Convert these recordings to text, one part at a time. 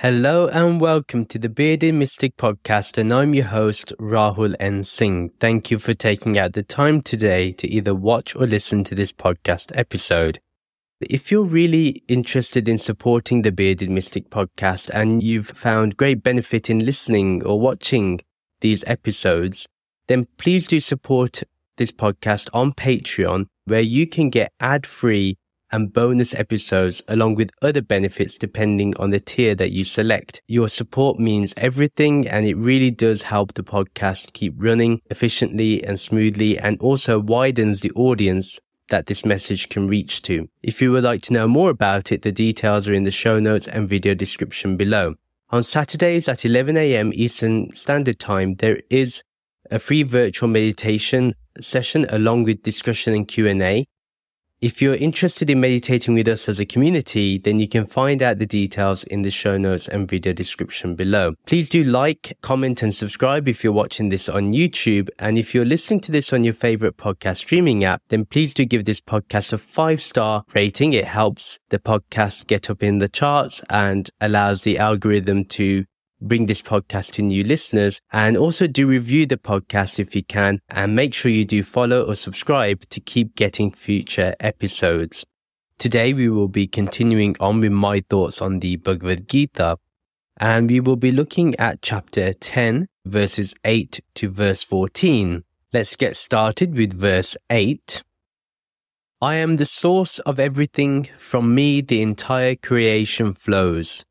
Hello and welcome to the Bearded Mystic podcast, and I'm your host, Rahul N. Singh. Thank you for taking out the time today to either watch or listen to this podcast episode. If you're really interested in supporting the Bearded Mystic podcast and you've found great benefit in listening or watching these episodes, then please do support this podcast on Patreon, where you can get ad free and bonus episodes along with other benefits depending on the tier that you select. Your support means everything and it really does help the podcast keep running efficiently and smoothly and also widens the audience that this message can reach to. If you would like to know more about it, the details are in the show notes and video description below. On Saturdays at 11am Eastern Standard Time, there is a free virtual meditation session along with discussion and Q&A. If you're interested in meditating with us as a community, then you can find out the details in the show notes and video description below. Please do like, comment, and subscribe if you're watching this on YouTube. And if you're listening to this on your favorite podcast streaming app, then please do give this podcast a five star rating. It helps the podcast get up in the charts and allows the algorithm to bring this podcast to new listeners and also do review the podcast if you can and make sure you do follow or subscribe to keep getting future episodes. Today we will be continuing on with my thoughts on the Bhagavad Gita and we will be looking at chapter 10 verses 8 to verse 14. Let's get started with verse 8. I am the source of everything. From me, the entire creation flows.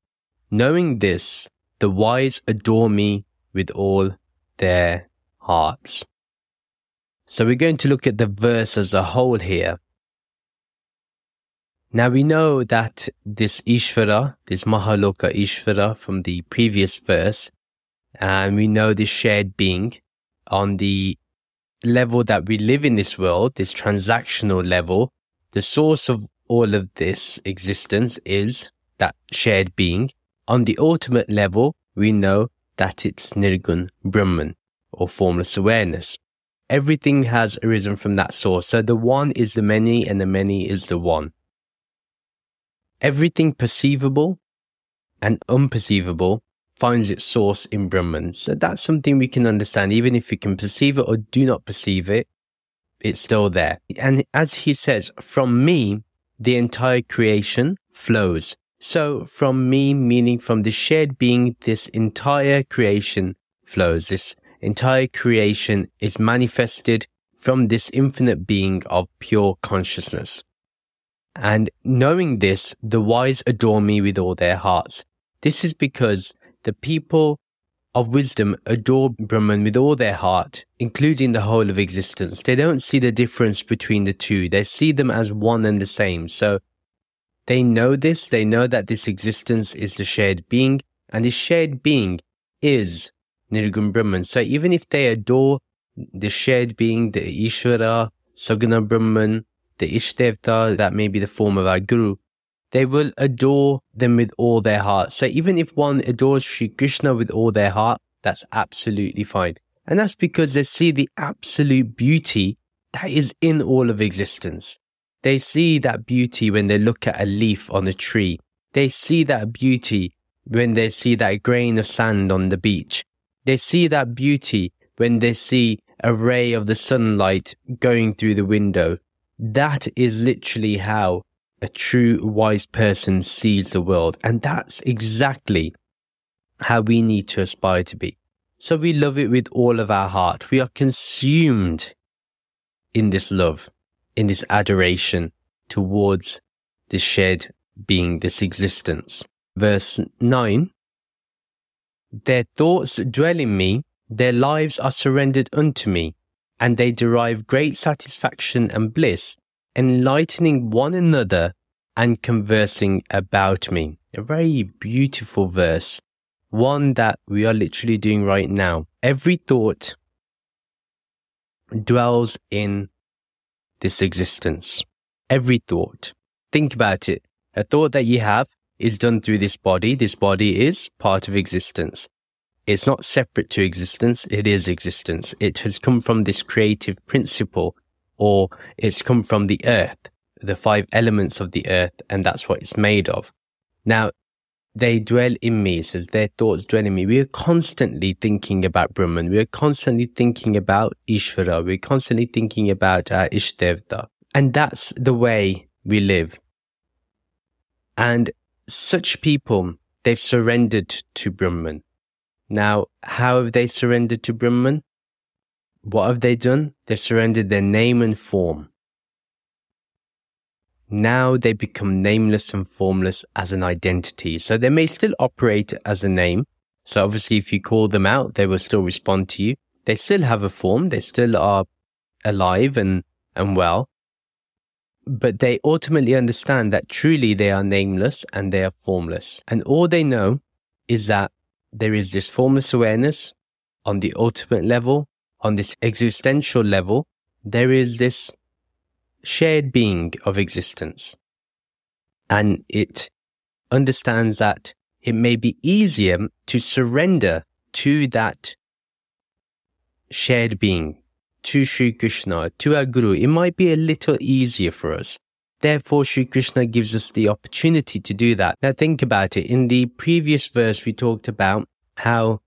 Knowing this, the wise adore me with all their hearts. So we're going to look at the verse as a whole here. Now we know that this Ishvara, this Mahaloka Ishvara from the previous verse, and we know this shared being on the level that we live in this world, this transactional level, the source of all of this existence is that shared being on the ultimate level, we know that it's Nirgun Brahman or formless awareness. Everything has arisen from that source. So the one is the many and the many is the one. Everything perceivable and unperceivable finds its source in Brahman. So that's something we can understand. Even if we can perceive it or do not perceive it, it's still there. And as he says, from me, the entire creation flows. So from me, meaning from the shared being, this entire creation flows. This entire creation is manifested from this infinite being of pure consciousness. And knowing this, the wise adore me with all their hearts. This is because the people of wisdom adore Brahman with all their heart, including the whole of existence. They don't see the difference between the two. They see them as one and the same. So they know this, they know that this existence is the shared being, and this shared being is Nirgun Brahman. So even if they adore the shared being, the Ishvara, Saguna Brahman, the Ishtevta, that may be the form of our Guru, they will adore them with all their heart. So even if one adores Sri Krishna with all their heart, that's absolutely fine. And that's because they see the absolute beauty that is in all of existence. They see that beauty when they look at a leaf on a tree. They see that beauty when they see that grain of sand on the beach. They see that beauty when they see a ray of the sunlight going through the window. That is literally how a true wise person sees the world. And that's exactly how we need to aspire to be. So we love it with all of our heart. We are consumed in this love in this adoration towards this shared being, this existence. Verse 9 Their thoughts dwell in me, their lives are surrendered unto me, and they derive great satisfaction and bliss, enlightening one another and conversing about me. A very beautiful verse, one that we are literally doing right now. Every thought dwells in this existence. Every thought. Think about it. A thought that you have is done through this body. This body is part of existence. It's not separate to existence. It is existence. It has come from this creative principle or it's come from the earth, the five elements of the earth, and that's what it's made of. Now, they dwell in me, says their thoughts dwell in me. We are constantly thinking about Brahman. We are constantly thinking about Ishvara. We're constantly thinking about uh, our Ishtevta. And that's the way we live. And such people, they've surrendered to Brahman. Now, how have they surrendered to Brahman? What have they done? They've surrendered their name and form. Now they become nameless and formless as an identity. So they may still operate as a name. So obviously, if you call them out, they will still respond to you. They still have a form. They still are alive and, and well. But they ultimately understand that truly they are nameless and they are formless. And all they know is that there is this formless awareness on the ultimate level, on this existential level. There is this shared being of existence. And it understands that it may be easier to surrender to that shared being, to Sri Krishna, to our Guru. It might be a little easier for us. Therefore, Sri Krishna gives us the opportunity to do that. Now, think about it. In the previous verse, we talked about how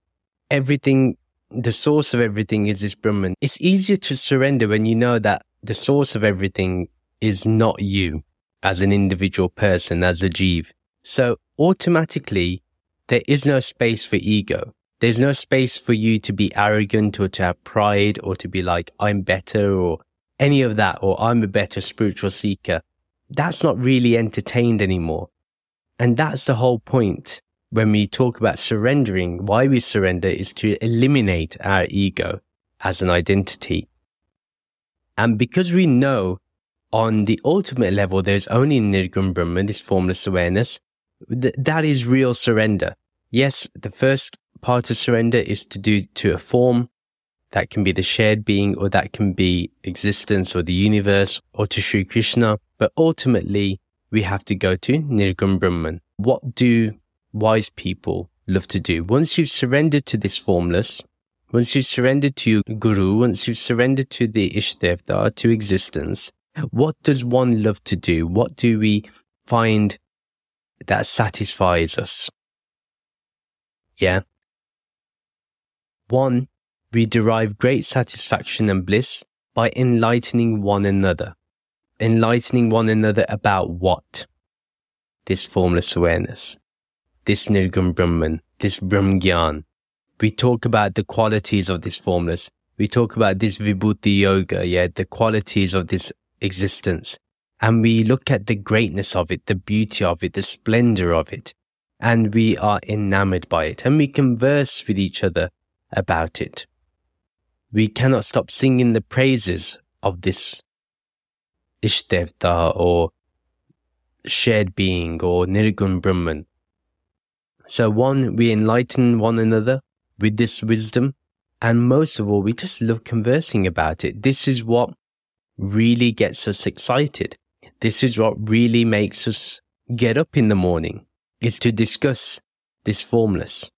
everything, the source of everything is this Brahman. It's easier to surrender when you know that the source of everything is not you as an individual person, as a Jeev. So automatically, there is no space for ego. There's no space for you to be arrogant or to have pride or to be like, I'm better or any of that, or I'm a better spiritual seeker. That's not really entertained anymore. And that's the whole point when we talk about surrendering. Why we surrender is to eliminate our ego as an identity and because we know on the ultimate level, there's only Nirgun Brahman, this formless awareness, th- that is real surrender. Yes, the first part of surrender is to do to a form that can be the shared being or that can be existence or the universe or to Sri Krishna. But ultimately, we have to go to Nirgun Brahman. What do wise people love to do? Once you've surrendered to this formless, once you surrender to your guru, once you've surrendered to the Ishtevta, to existence, what does one love to do? What do we find that satisfies us? Yeah. One, we derive great satisfaction and bliss by enlightening one another. Enlightening one another about what? This formless awareness, this Nirgun Brahman, this Brahmgyan, we talk about the qualities of this formless. We talk about this vibhuti yoga, yeah, the qualities of this existence. And we look at the greatness of it, the beauty of it, the splendor of it. And we are enamored by it. And we converse with each other about it. We cannot stop singing the praises of this Ishtevta or shared being or Nirgun Brahman. So one, we enlighten one another with this wisdom. And most of all, we just love conversing about it. This is what really gets us excited. This is what really makes us get up in the morning is to discuss this formless.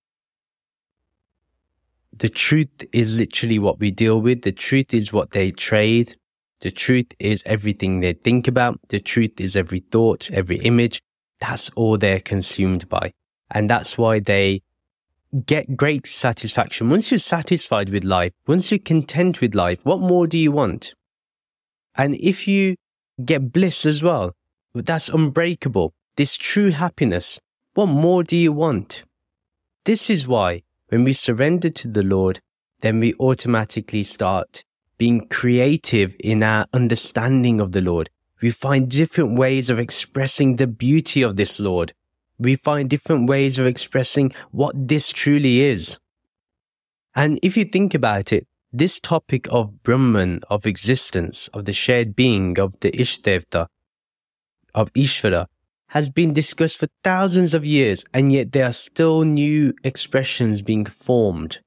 The truth is literally what we deal with. The truth is what they trade. The truth is everything they think about. The truth is every thought, every image. That's all they're consumed by. And that's why they get great satisfaction. Once you're satisfied with life, once you're content with life, what more do you want? And if you get bliss as well, that's unbreakable. This true happiness, what more do you want? This is why when we surrender to the Lord, then we automatically start being creative in our understanding of the Lord. We find different ways of expressing the beauty of this Lord we find different ways of expressing what this truly is. And if you think about it, this topic of Brahman, of existence, of the shared being, of the Ishtevta, of Ishvara, has been discussed for thousands of years, and yet there are still new expressions being formed.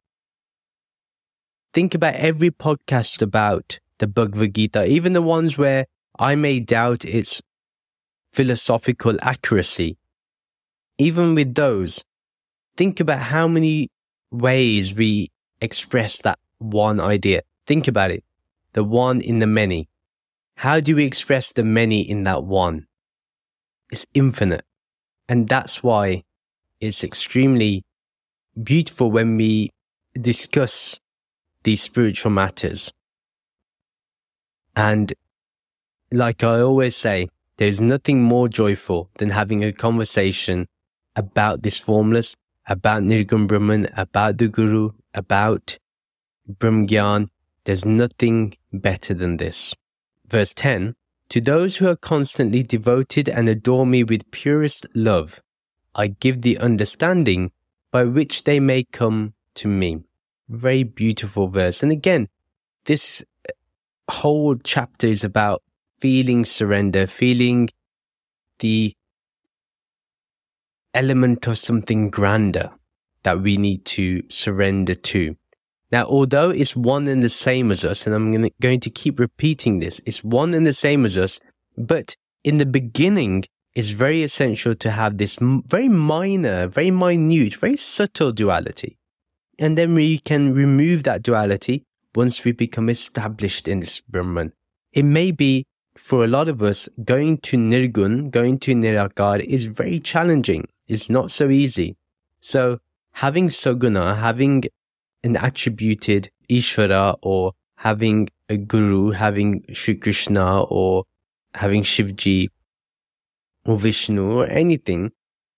Think about every podcast about the Bhagavad Gita, even the ones where I may doubt its philosophical accuracy even with those, think about how many ways we express that one idea. Think about it. The one in the many. How do we express the many in that one? It's infinite. And that's why it's extremely beautiful when we discuss these spiritual matters. And like I always say, there's nothing more joyful than having a conversation about this formless, about Nirgun Brahman, about the Guru, about Brahmgyan. There's nothing better than this. Verse 10 To those who are constantly devoted and adore me with purest love, I give the understanding by which they may come to me. Very beautiful verse. And again, this whole chapter is about feeling surrender, feeling the element of something grander that we need to surrender to. Now, although it's one and the same as us, and I'm going to keep repeating this, it's one and the same as us, but in the beginning, it's very essential to have this very minor, very minute, very subtle duality. And then we can remove that duality once we become established in this Brahman. It may be for a lot of us, going to Nirgun, going to Nirakar is very challenging. It's not so easy. So having Saguna, having an attributed Ishvara or having a guru, having Sri Krishna or having Shivji or Vishnu or anything,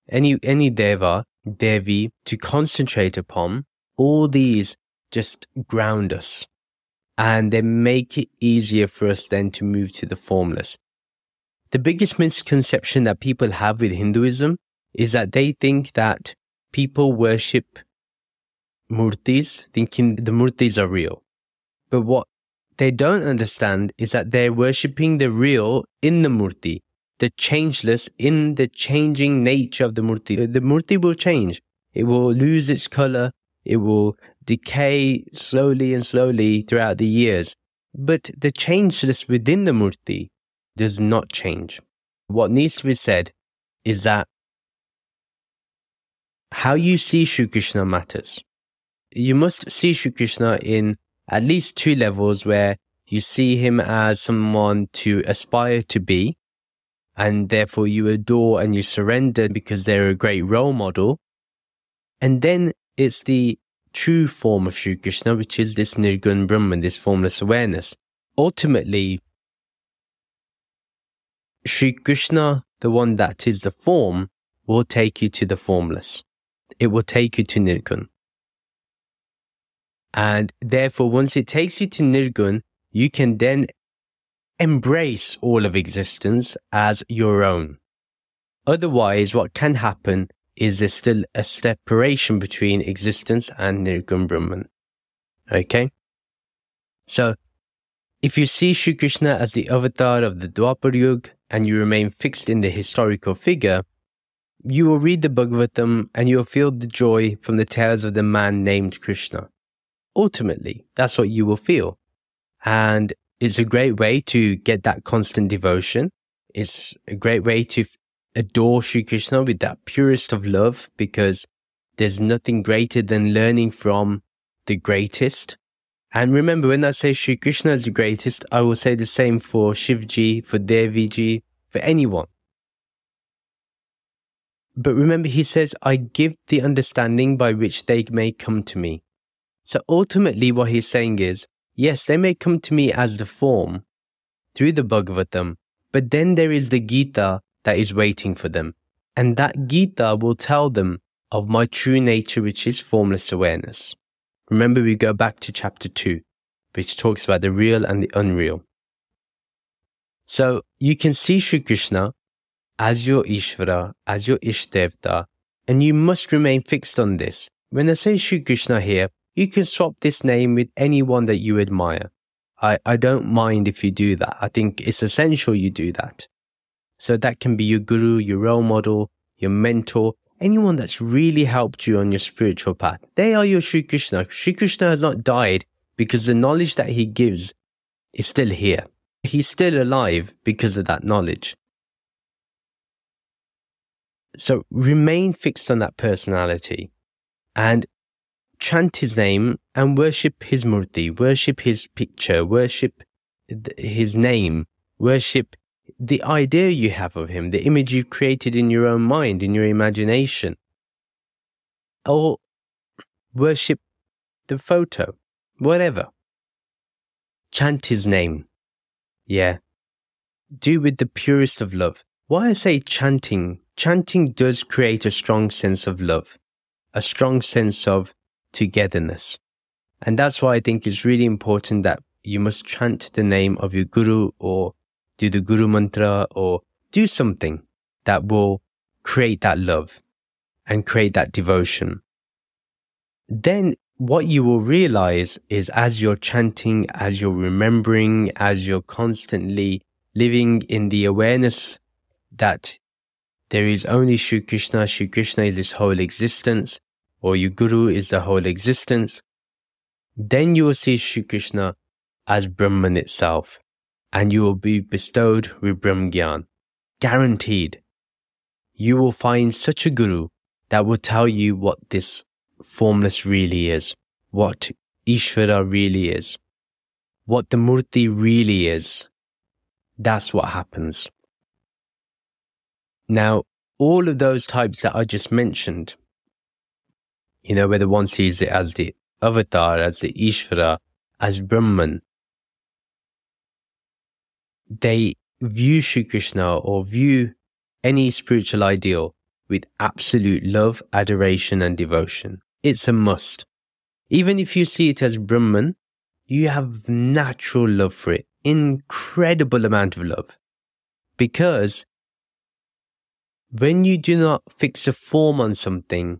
any, any Deva, Devi to concentrate upon, all these just ground us and they make it easier for us then to move to the formless. The biggest misconception that people have with Hinduism is that they think that people worship murtis, thinking the murtis are real. But what they don't understand is that they're worshipping the real in the murti, the changeless in the changing nature of the murti. The murti will change. It will lose its color. It will decay slowly and slowly throughout the years. But the changeless within the murti does not change. What needs to be said is that how you see Sri Krishna matters. You must see Sri Krishna in at least two levels where you see him as someone to aspire to be, and therefore you adore and you surrender because they're a great role model. And then it's the true form of Sri Krishna, which is this Nirgun Brahman, this formless awareness. Ultimately, Sri Krishna, the one that is the form, will take you to the formless. It will take you to Nirgun. And therefore, once it takes you to Nirgun, you can then embrace all of existence as your own. Otherwise, what can happen is there's still a separation between existence and Nirgun Brahman? Okay? So, if you see Sri Krishna as the avatar of the Dwapar Yuga and you remain fixed in the historical figure, you will read the Bhagavatam and you'll feel the joy from the tales of the man named Krishna. Ultimately, that's what you will feel. And it's a great way to get that constant devotion. It's a great way to adore Sri Krishna with that purest of love because there's nothing greater than learning from the greatest. And remember, when I say Sri Krishna is the greatest, I will say the same for Shivji, for Deviji, for anyone. But remember, he says, I give the understanding by which they may come to me. So ultimately, what he's saying is, yes, they may come to me as the form through the Bhagavatam, but then there is the Gita that is waiting for them. And that Gita will tell them of my true nature, which is formless awareness. Remember, we go back to chapter 2, which talks about the real and the unreal. So you can see Sri Krishna as your Ishvara, as your Ishtevta, and you must remain fixed on this. When I say Sri Krishna here, you can swap this name with anyone that you admire. I, I don't mind if you do that. I think it's essential you do that. So that can be your guru, your role model, your mentor, anyone that's really helped you on your spiritual path. They are your Sri Krishna. Sri Krishna has not died because the knowledge that he gives is still here. He's still alive because of that knowledge. So remain fixed on that personality and chant his name and worship his murti, worship his picture, worship his name, worship the idea you have of him, the image you've created in your own mind, in your imagination. or worship the photo, whatever. Chant his name. Yeah. Do with the purest of love. Why I say chanting, chanting does create a strong sense of love, a strong sense of togetherness. And that's why I think it's really important that you must chant the name of your guru or do the guru mantra or do something that will create that love and create that devotion. Then what you will realize is as you're chanting, as you're remembering, as you're constantly living in the awareness that there is only Sri Krishna, Sri Krishna is this whole existence, or your Guru is the whole existence, then you will see Sri Krishna as Brahman itself, and you will be bestowed with Brahmgyan. Guaranteed. You will find such a Guru that will tell you what this formless really is, what Ishvara really is, what the Murti really is. That's what happens. Now, all of those types that I just mentioned, you know, whether one sees it as the avatar, as the Ishvara, as Brahman, they view Sri Krishna or view any spiritual ideal with absolute love, adoration, and devotion. It's a must. Even if you see it as Brahman, you have natural love for it, incredible amount of love. Because when you do not fix a form on something,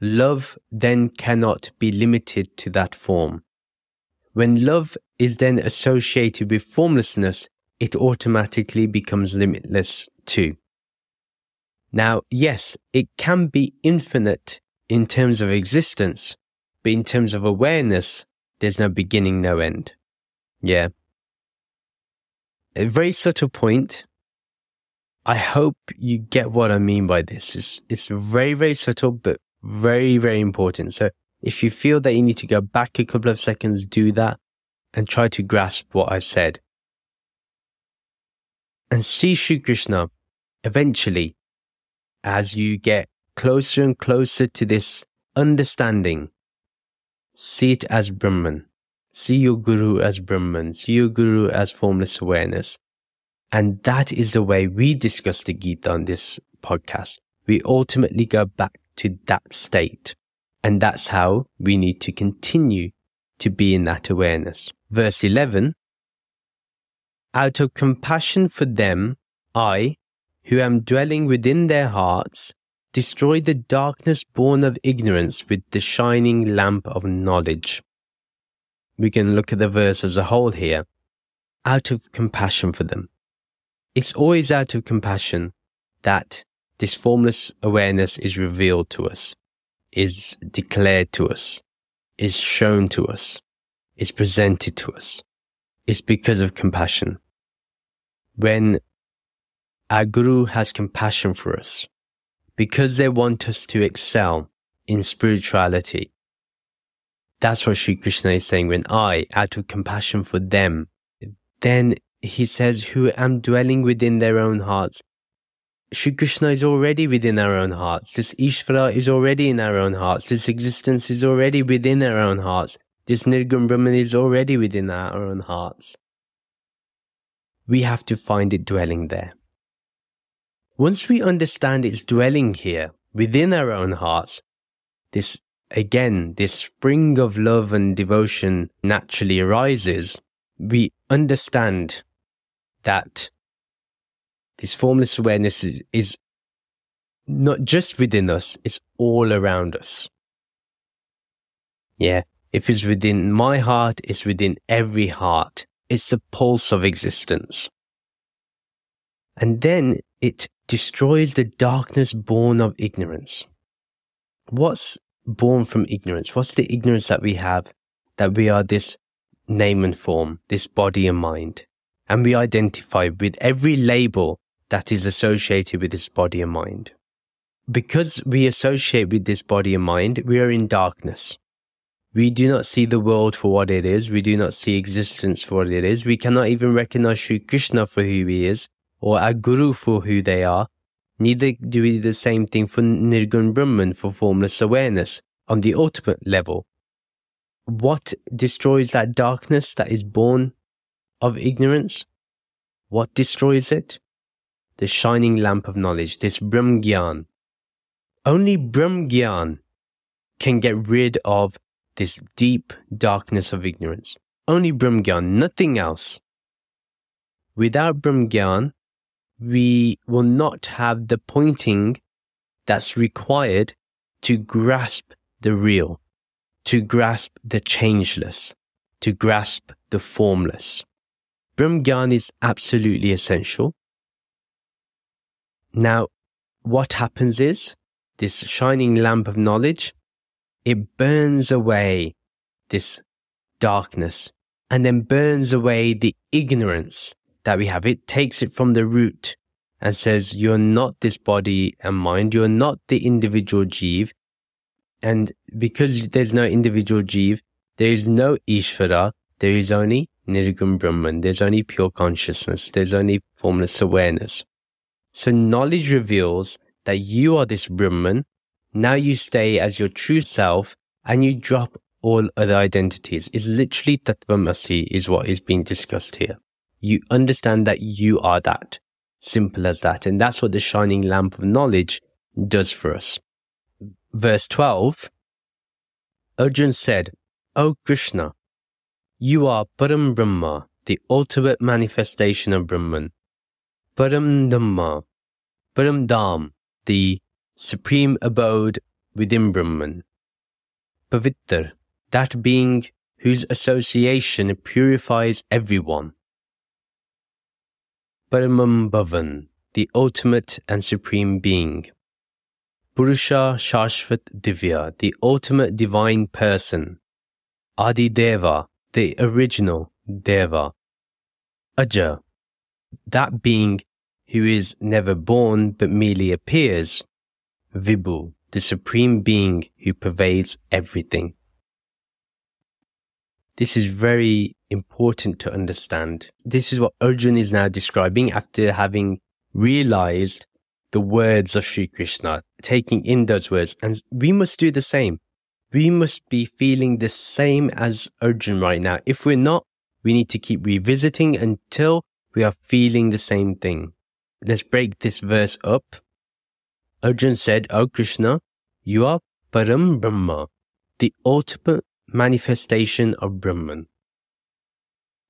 love then cannot be limited to that form. When love is then associated with formlessness, it automatically becomes limitless too. Now, yes, it can be infinite in terms of existence, but in terms of awareness, there's no beginning, no end. Yeah. A very subtle point, I hope you get what I mean by this. It's, it's very, very subtle, but very, very important. So if you feel that you need to go back a couple of seconds, do that and try to grasp what I said. And see Sri Krishna eventually as you get closer and closer to this understanding. See it as Brahman. See your Guru as Brahman. See your Guru as formless awareness. And that is the way we discuss the Gita on this podcast. We ultimately go back to that state. And that's how we need to continue to be in that awareness. Verse 11 Out of compassion for them, I, who am dwelling within their hearts, destroy the darkness born of ignorance with the shining lamp of knowledge. We can look at the verse as a whole here. Out of compassion for them. It's always out of compassion that this formless awareness is revealed to us, is declared to us, is shown to us, is presented to us. It's because of compassion. When our Guru has compassion for us, because they want us to excel in spirituality. That's what Sri Krishna is saying when I, out of compassion for them, then he says, who am dwelling within their own hearts. Sri Krishna is already within our own hearts. This Ishvara is already in our own hearts. This existence is already within our own hearts. This Nirgun Brahman is already within our own hearts. We have to find it dwelling there. Once we understand its dwelling here within our own hearts, this again, this spring of love and devotion naturally arises. We understand that this formless awareness is, is not just within us, it's all around us. Yeah. If it's within my heart, it's within every heart. It's the pulse of existence. And then it destroys the darkness born of ignorance. What's born from ignorance? What's the ignorance that we have that we are this name and form, this body and mind? And we identify with every label that is associated with this body and mind. Because we associate with this body and mind, we are in darkness. We do not see the world for what it is. We do not see existence for what it is. We cannot even recognize Sri Krishna for who he is or our Guru for who they are. Neither do we do the same thing for Nirgun Brahman, for formless awareness on the ultimate level. What destroys that darkness that is born of ignorance? What destroys it? The shining lamp of knowledge, this Brahm Gyan. Only Brahm Gyan can get rid of this deep darkness of ignorance. Only Brahm Gyan, nothing else. Without Brahm Gyan, we will not have the pointing that's required to grasp the real, to grasp the changeless, to grasp the formless. Brahm Gyan is absolutely essential. Now, what happens is this shining lamp of knowledge, it burns away this darkness and then burns away the ignorance that we have. It takes it from the root and says, You're not this body and mind, you're not the individual Jeev. And because there's no individual Jeev, there is no Ishvara, there is only Nirgun Brahman, there's only pure consciousness, there's only formless awareness. So knowledge reveals that you are this Brahman. Now you stay as your true self and you drop all other identities. It's literally Tattvamasi is what is being discussed here you understand that you are that. Simple as that. And that's what the shining lamp of knowledge does for us. Verse 12 Arjun said, O Krishna, you are Param Brahma, the ultimate manifestation of Brahman. Param Dhamma, Param Dham, the supreme abode within Brahman. Pavitr, that being whose association purifies everyone. Paramam Bhavan, the ultimate and supreme being. Purusha Shashvat Divya, the ultimate divine person. Adi Deva, the original Deva. Aja, that being who is never born but merely appears. Vibhu, the supreme being who pervades everything. This is very important to understand. This is what Arjun is now describing after having realized the words of Sri Krishna, taking in those words. And we must do the same. We must be feeling the same as Arjun right now. If we're not, we need to keep revisiting until we are feeling the same thing. Let's break this verse up. Arjun said, O Krishna, you are Param Brahma, the ultimate manifestation of Brahman.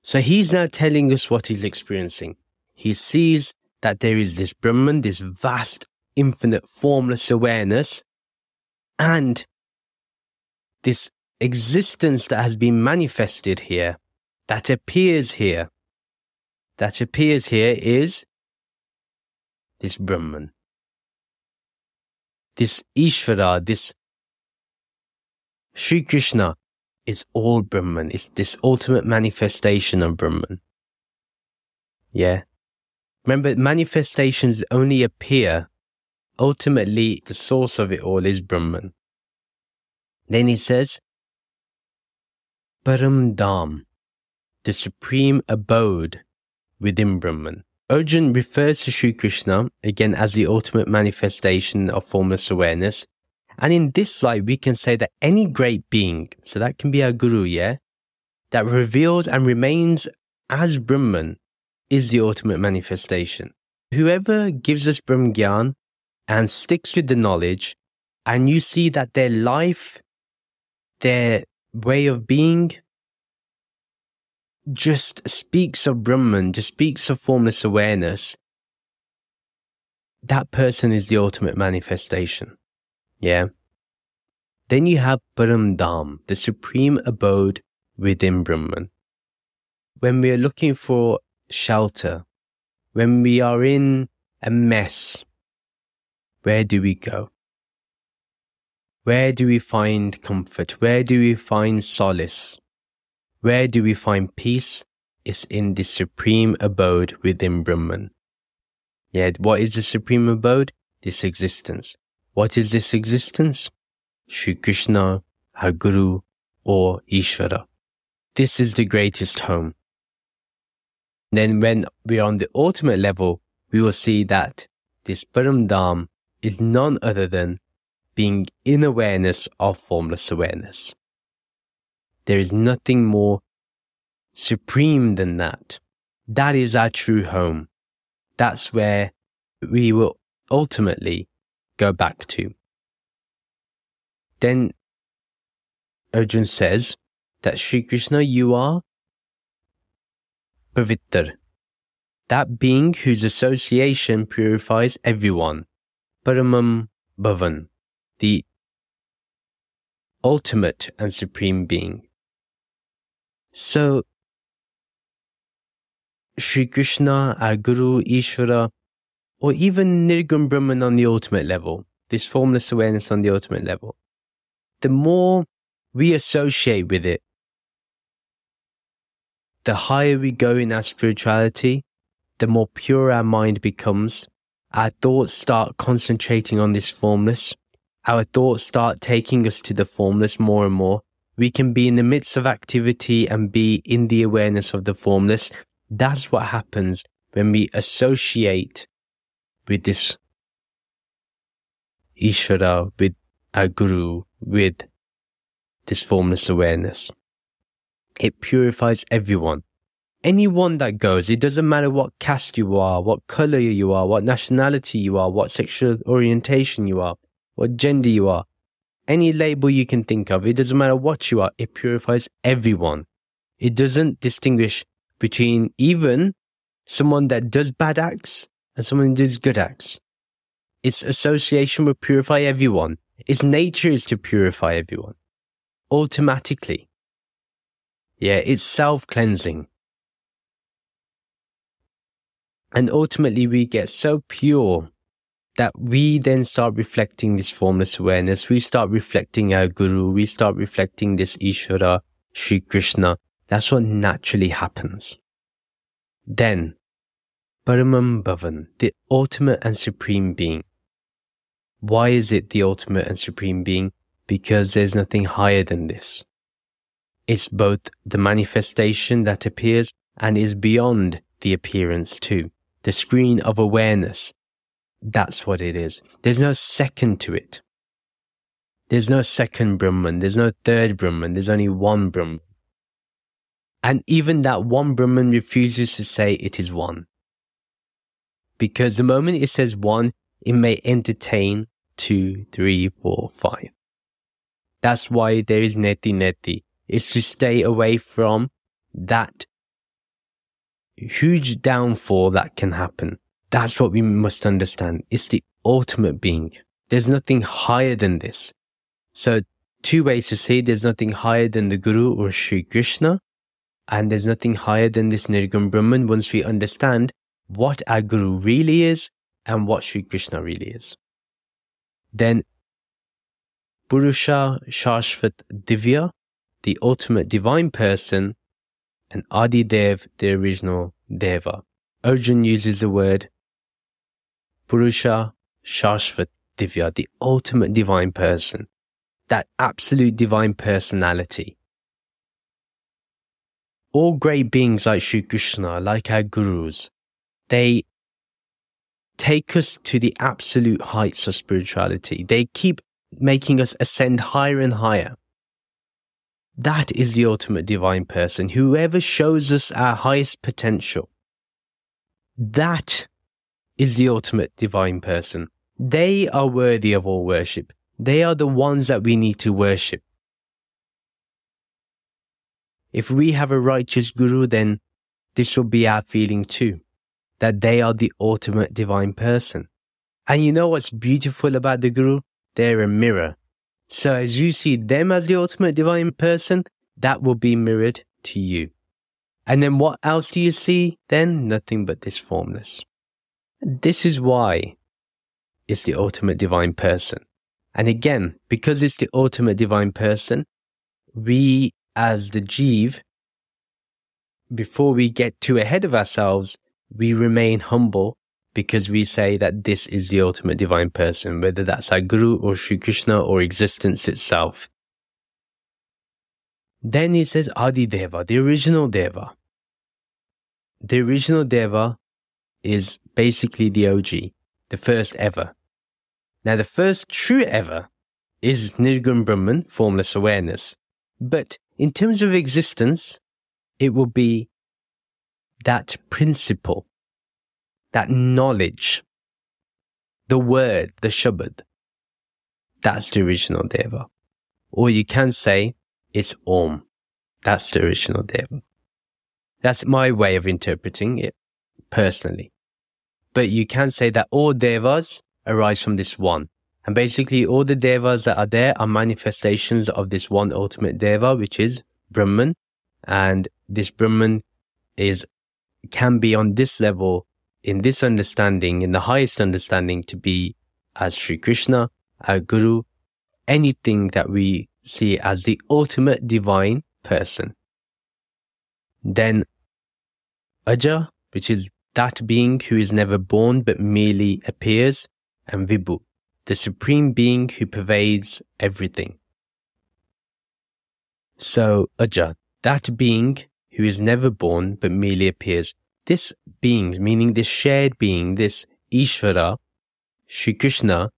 So he's now telling us what he's experiencing. He sees that there is this Brahman, this vast, infinite, formless awareness, and this existence that has been manifested here, that appears here, that appears here is this Brahman. This Ishvara, this Sri Krishna, is all Brahman. It's this ultimate manifestation of Brahman. Yeah. Remember, manifestations only appear. Ultimately, the source of it all is Brahman. Then he says, Param Dham, the supreme abode within Brahman. Arjun refers to Sri Krishna again as the ultimate manifestation of formless awareness and in this light, we can say that any great being, so that can be our guru, yeah, that reveals and remains as Brahman is the ultimate manifestation. Whoever gives us Brahm Gyan and sticks with the knowledge, and you see that their life, their way of being, just speaks of Brahman, just speaks of formless awareness, that person is the ultimate manifestation. Yeah. Then you have Param the supreme abode within Brahman. When we are looking for shelter, when we are in a mess, where do we go? Where do we find comfort? Where do we find solace? Where do we find peace? It's in the supreme abode within Brahman. Yet, what is the supreme abode? This existence. What is this existence? Sri Krishna, our Guru, or Ishvara. This is the greatest home. Then when we are on the ultimate level, we will see that this Paramdam is none other than being in awareness of formless awareness. There is nothing more supreme than that. That is our true home. That's where we will ultimately go back to. Then Arjun says that Sri Krishna, you are Pavitr, that being whose association purifies everyone, Paramam Bhavan, the ultimate and supreme being. So, Sri Krishna, our Guru, Ishvara, or even Nirgun Brahman on the ultimate level, this formless awareness on the ultimate level, the more we associate with it, the higher we go in our spirituality, the more pure our mind becomes. Our thoughts start concentrating on this formless. Our thoughts start taking us to the formless more and more. We can be in the midst of activity and be in the awareness of the formless. That's what happens when we associate with this Ishvara, with our Guru, with this formless awareness. It purifies everyone anyone that goes, it doesn't matter what caste you are, what color you are, what nationality you are, what sexual orientation you are, what gender you are, any label you can think of, it doesn't matter what you are, it purifies everyone. It doesn't distinguish between even someone that does bad acts and someone who does good acts. Its association will purify everyone. Its nature is to purify everyone automatically. Yeah, it's self cleansing. And ultimately, we get so pure that we then start reflecting this formless awareness. We start reflecting our Guru. We start reflecting this Ishvara, Sri Krishna. That's what naturally happens. Then, Paramam Bhavan, the ultimate and supreme being. Why is it the ultimate and supreme being? Because there's nothing higher than this. It's both the manifestation that appears and is beyond the appearance too the screen of awareness. That's what it is. There's no second to it. There's no second Brahman. There's no third Brahman. There's only one Brahman. And even that one Brahman refuses to say it is one. Because the moment it says one, it may entertain two, three, four, five. That's why there is neti neti. It's to stay away from that huge downfall that can happen. That's what we must understand. It's the ultimate being. There's nothing higher than this. So two ways to say there's nothing higher than the Guru or Sri Krishna, and there's nothing higher than this Nirgun Brahman once we understand what our Guru really is and what Sri Krishna really is. Then Purusha Shashvat Divya, the ultimate divine person, and Adi Dev, the original Deva. Arjun uses the word Purusha Shashvat Divya, the ultimate divine person, that absolute divine personality. All great beings like Sri Krishna, like our gurus, they take us to the absolute heights of spirituality. They keep making us ascend higher and higher. That is the ultimate divine person, whoever shows us our highest potential. That is the ultimate divine person. They are worthy of all worship. They are the ones that we need to worship. If we have a righteous guru, then this will be our feeling too, that they are the ultimate divine person. And you know what's beautiful about the guru? They're a mirror so as you see them as the ultimate divine person, that will be mirrored to you. And then what else do you see then? Nothing but this formless. This is why it's the ultimate divine person. And again, because it's the ultimate divine person, we as the Jeev, before we get too ahead of ourselves, we remain humble because we say that this is the ultimate divine person, whether that's our Guru or Sri Krishna or existence itself. Then he says Adi Deva, the original Deva. The original Deva is basically the OG. the first ever. Now, the first true ever is Nirgun Brahman, formless awareness. But in terms of existence, it will be that principle, that knowledge, the word, the Shabad. That's the original Deva. Or you can say it's Om. That's the original Deva. That's my way of interpreting it personally. But you can say that all Devas arise from this one. And basically, all the devas that are there are manifestations of this one ultimate deva, which is Brahman. And this Brahman is, can be on this level, in this understanding, in the highest understanding to be as Sri Krishna, our Guru, anything that we see as the ultimate divine person. Then Aja, which is that being who is never born but merely appears, and Vibhu, the supreme being who pervades everything. So, Aja, that being who is never born but merely appears, this being, meaning this shared being, this Ishvara, Sri Krishna,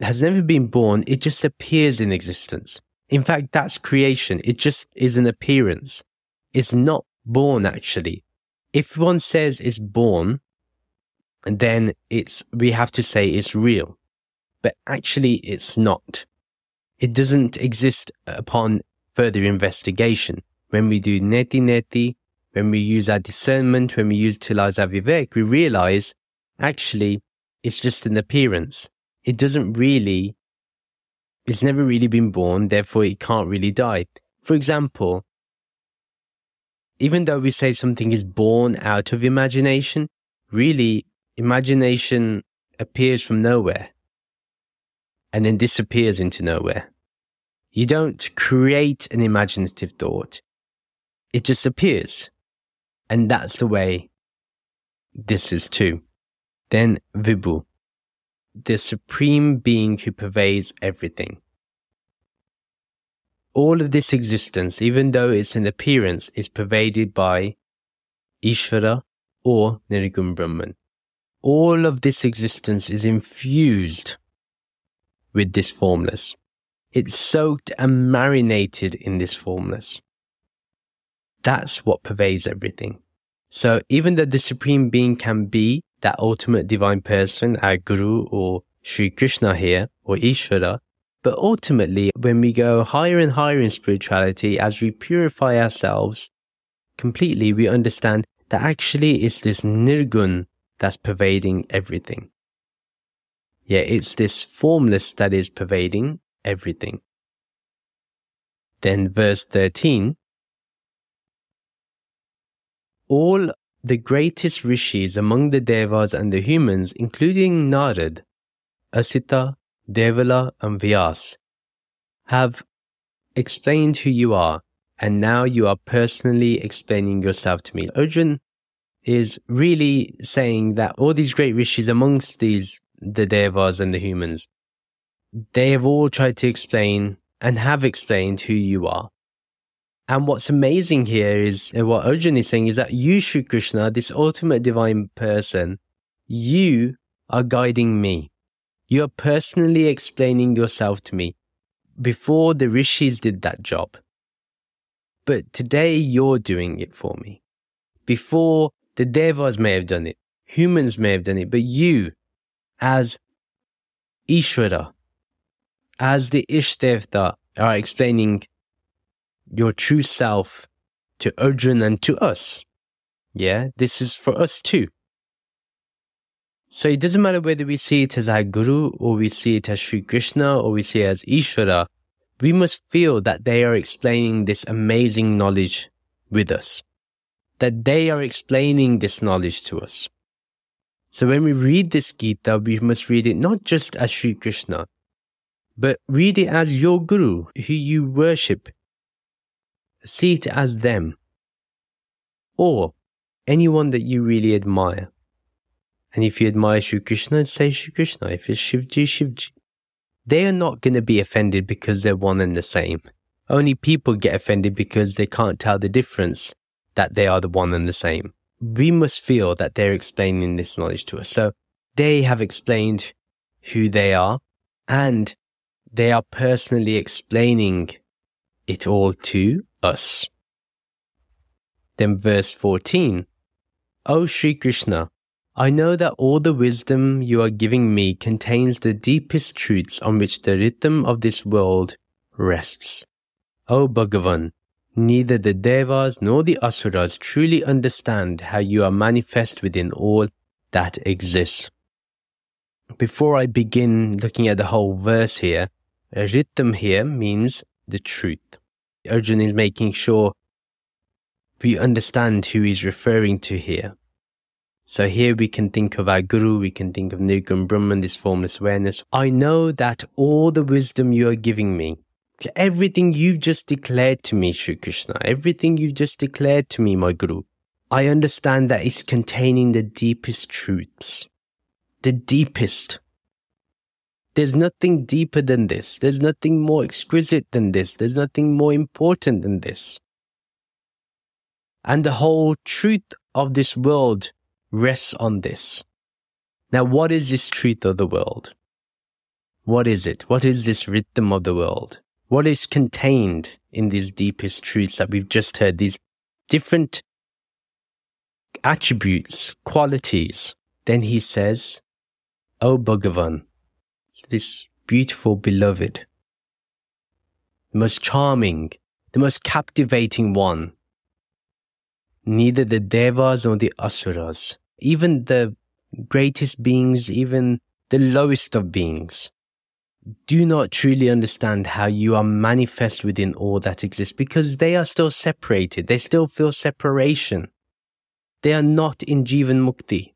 has never been born, it just appears in existence. In fact, that's creation. It just is an appearance. It's not born actually. If one says it's born, then it's, we have to say it's real. But actually it's not. It doesn't exist upon further investigation. When we do neti neti, when we use our discernment, when we use tilaza vivek, we realize actually it's just an appearance. It doesn't really, it's never really been born, therefore it can't really die. For example, even though we say something is born out of imagination, really imagination appears from nowhere and then disappears into nowhere. You don't create an imaginative thought. It just appears. And that's the way this is too. Then Vibhu, the supreme being who pervades everything. All of this existence, even though it's an appearance, is pervaded by Ishvara or Nirgun Brahman all of this existence is infused with this formless. It's soaked and marinated in this formless. That's what pervades everything. So even though the Supreme Being can be that ultimate divine person, our Guru or Sri Krishna here, or Ishvara, but ultimately, when we go higher and higher in spirituality, as we purify ourselves completely, we understand that actually it's this Nirgun that's pervading everything. Yeah, it's this formless that is pervading everything. Then verse 13. All the greatest rishis among the devas and the humans, including Narad, Asita, Devala, and Vyas, have explained who you are, and now you are personally explaining yourself to me. Arjun is really saying that all these great rishis amongst these, the devas and the humans, they have all tried to explain and have explained who you are. And what's amazing here is uh, what Arjun is saying is that you, Sri Krishna, this ultimate divine person, you are guiding me. You are personally explaining yourself to me. Before the rishis did that job. But today you're doing it for me. Before the devas may have done it, humans may have done it, but you, as Ishvara, as the Ishtdevta, are explaining your true self to Arjun and to us. Yeah, this is for us too. So it doesn't matter whether we see it as our Guru or we see it as Sri Krishna or we see it as Ishvara, we must feel that they are explaining this amazing knowledge with us that they are explaining this knowledge to us. So when we read this Gita, we must read it not just as Sri Krishna, but read it as your Guru, who you worship. See it as them. Or anyone that you really admire. And if you admire Sri Krishna, say Sri Krishna. If it's Shivji, Shivji. They are not going to be offended because they're one and the same. Only people get offended because they can't tell the difference that they are the one and the same. We must feel that they're explaining this knowledge to us. So they have explained who they are and they are personally explaining it all to us. Then verse 14. O Sri Krishna, I know that all the wisdom you are giving me contains the deepest truths on which the rhythm of this world rests. O Bhagavan, neither the Devas nor the Asuras truly understand how you are manifest within all that exists. Before I begin looking at the whole verse here, rhythm here means the truth. Arjun is making sure we understand who he's referring to here. So here we can think of our Guru, we can think of Nirgun Brahman, this formless awareness. I know that all the wisdom you are giving me, everything you've just declared to me, Sri Krishna, everything you've just declared to me, my Guru, I understand that it's containing the deepest truths. The deepest. There's nothing deeper than this. There's nothing more exquisite than this. There's nothing more important than this. And the whole truth of this world rests on this. Now, what is this truth of the world? What is it? What is this rhythm of the world? What is contained in these deepest truths that we've just heard? These different attributes, qualities. Then he says, O Bhagavan, this beautiful beloved, the most charming, the most captivating one. Neither the Devas nor the Asuras even the greatest beings, even the lowest of beings, do not truly understand how you are manifest within all that exists because they are still separated. They still feel separation. They are not in Jivan Mukti.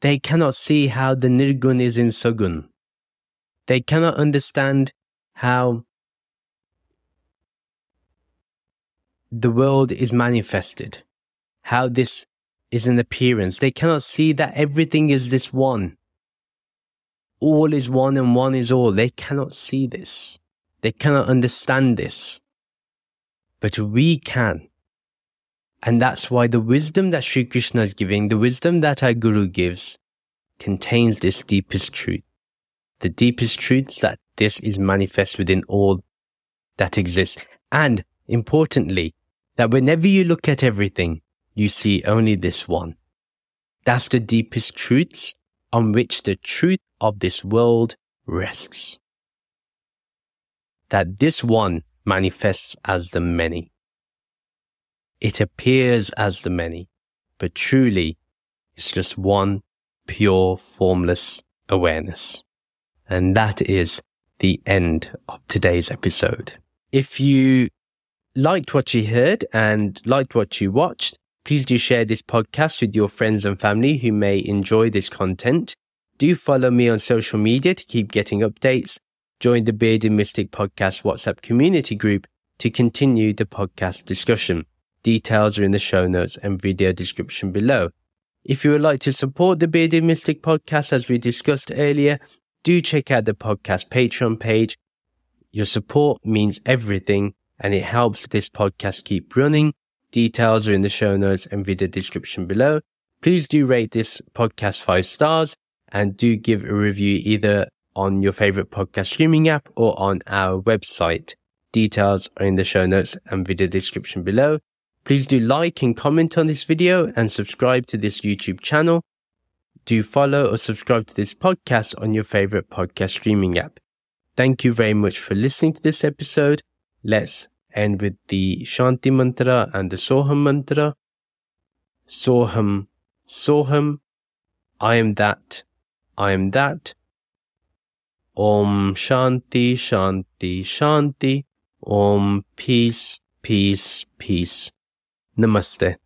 They cannot see how the Nirgun is in Sagun. They cannot understand how the world is manifested, how this is an appearance. They cannot see that everything is this one. All is one and one is all. They cannot see this. They cannot understand this. But we can. And that's why the wisdom that Sri Krishna is giving, the wisdom that our Guru gives, contains this deepest truth. The deepest truths that this is manifest within all that exists. And importantly, that whenever you look at everything, you see only this one. That's the deepest truths on which the truth of this world rests. That this one manifests as the many. It appears as the many, but truly it's just one pure formless awareness. And that is the end of today's episode. If you liked what you heard and liked what you watched, Please do share this podcast with your friends and family who may enjoy this content. Do follow me on social media to keep getting updates. Join the Bearded Mystic Podcast WhatsApp community group to continue the podcast discussion. Details are in the show notes and video description below. If you would like to support the Bearded Mystic podcast as we discussed earlier, do check out the podcast Patreon page. Your support means everything and it helps this podcast keep running Details are in the show notes and video description below. Please do rate this podcast five stars and do give a review either on your favorite podcast streaming app or on our website. Details are in the show notes and video description below. Please do like and comment on this video and subscribe to this YouTube channel. Do follow or subscribe to this podcast on your favorite podcast streaming app. Thank you very much for listening to this episode. Let's and with the Shanti mantra and the Soham mantra. Soham, Soham, I am that, I am that. Om Shanti, Shanti, Shanti. Om Peace, Peace, Peace. Namaste.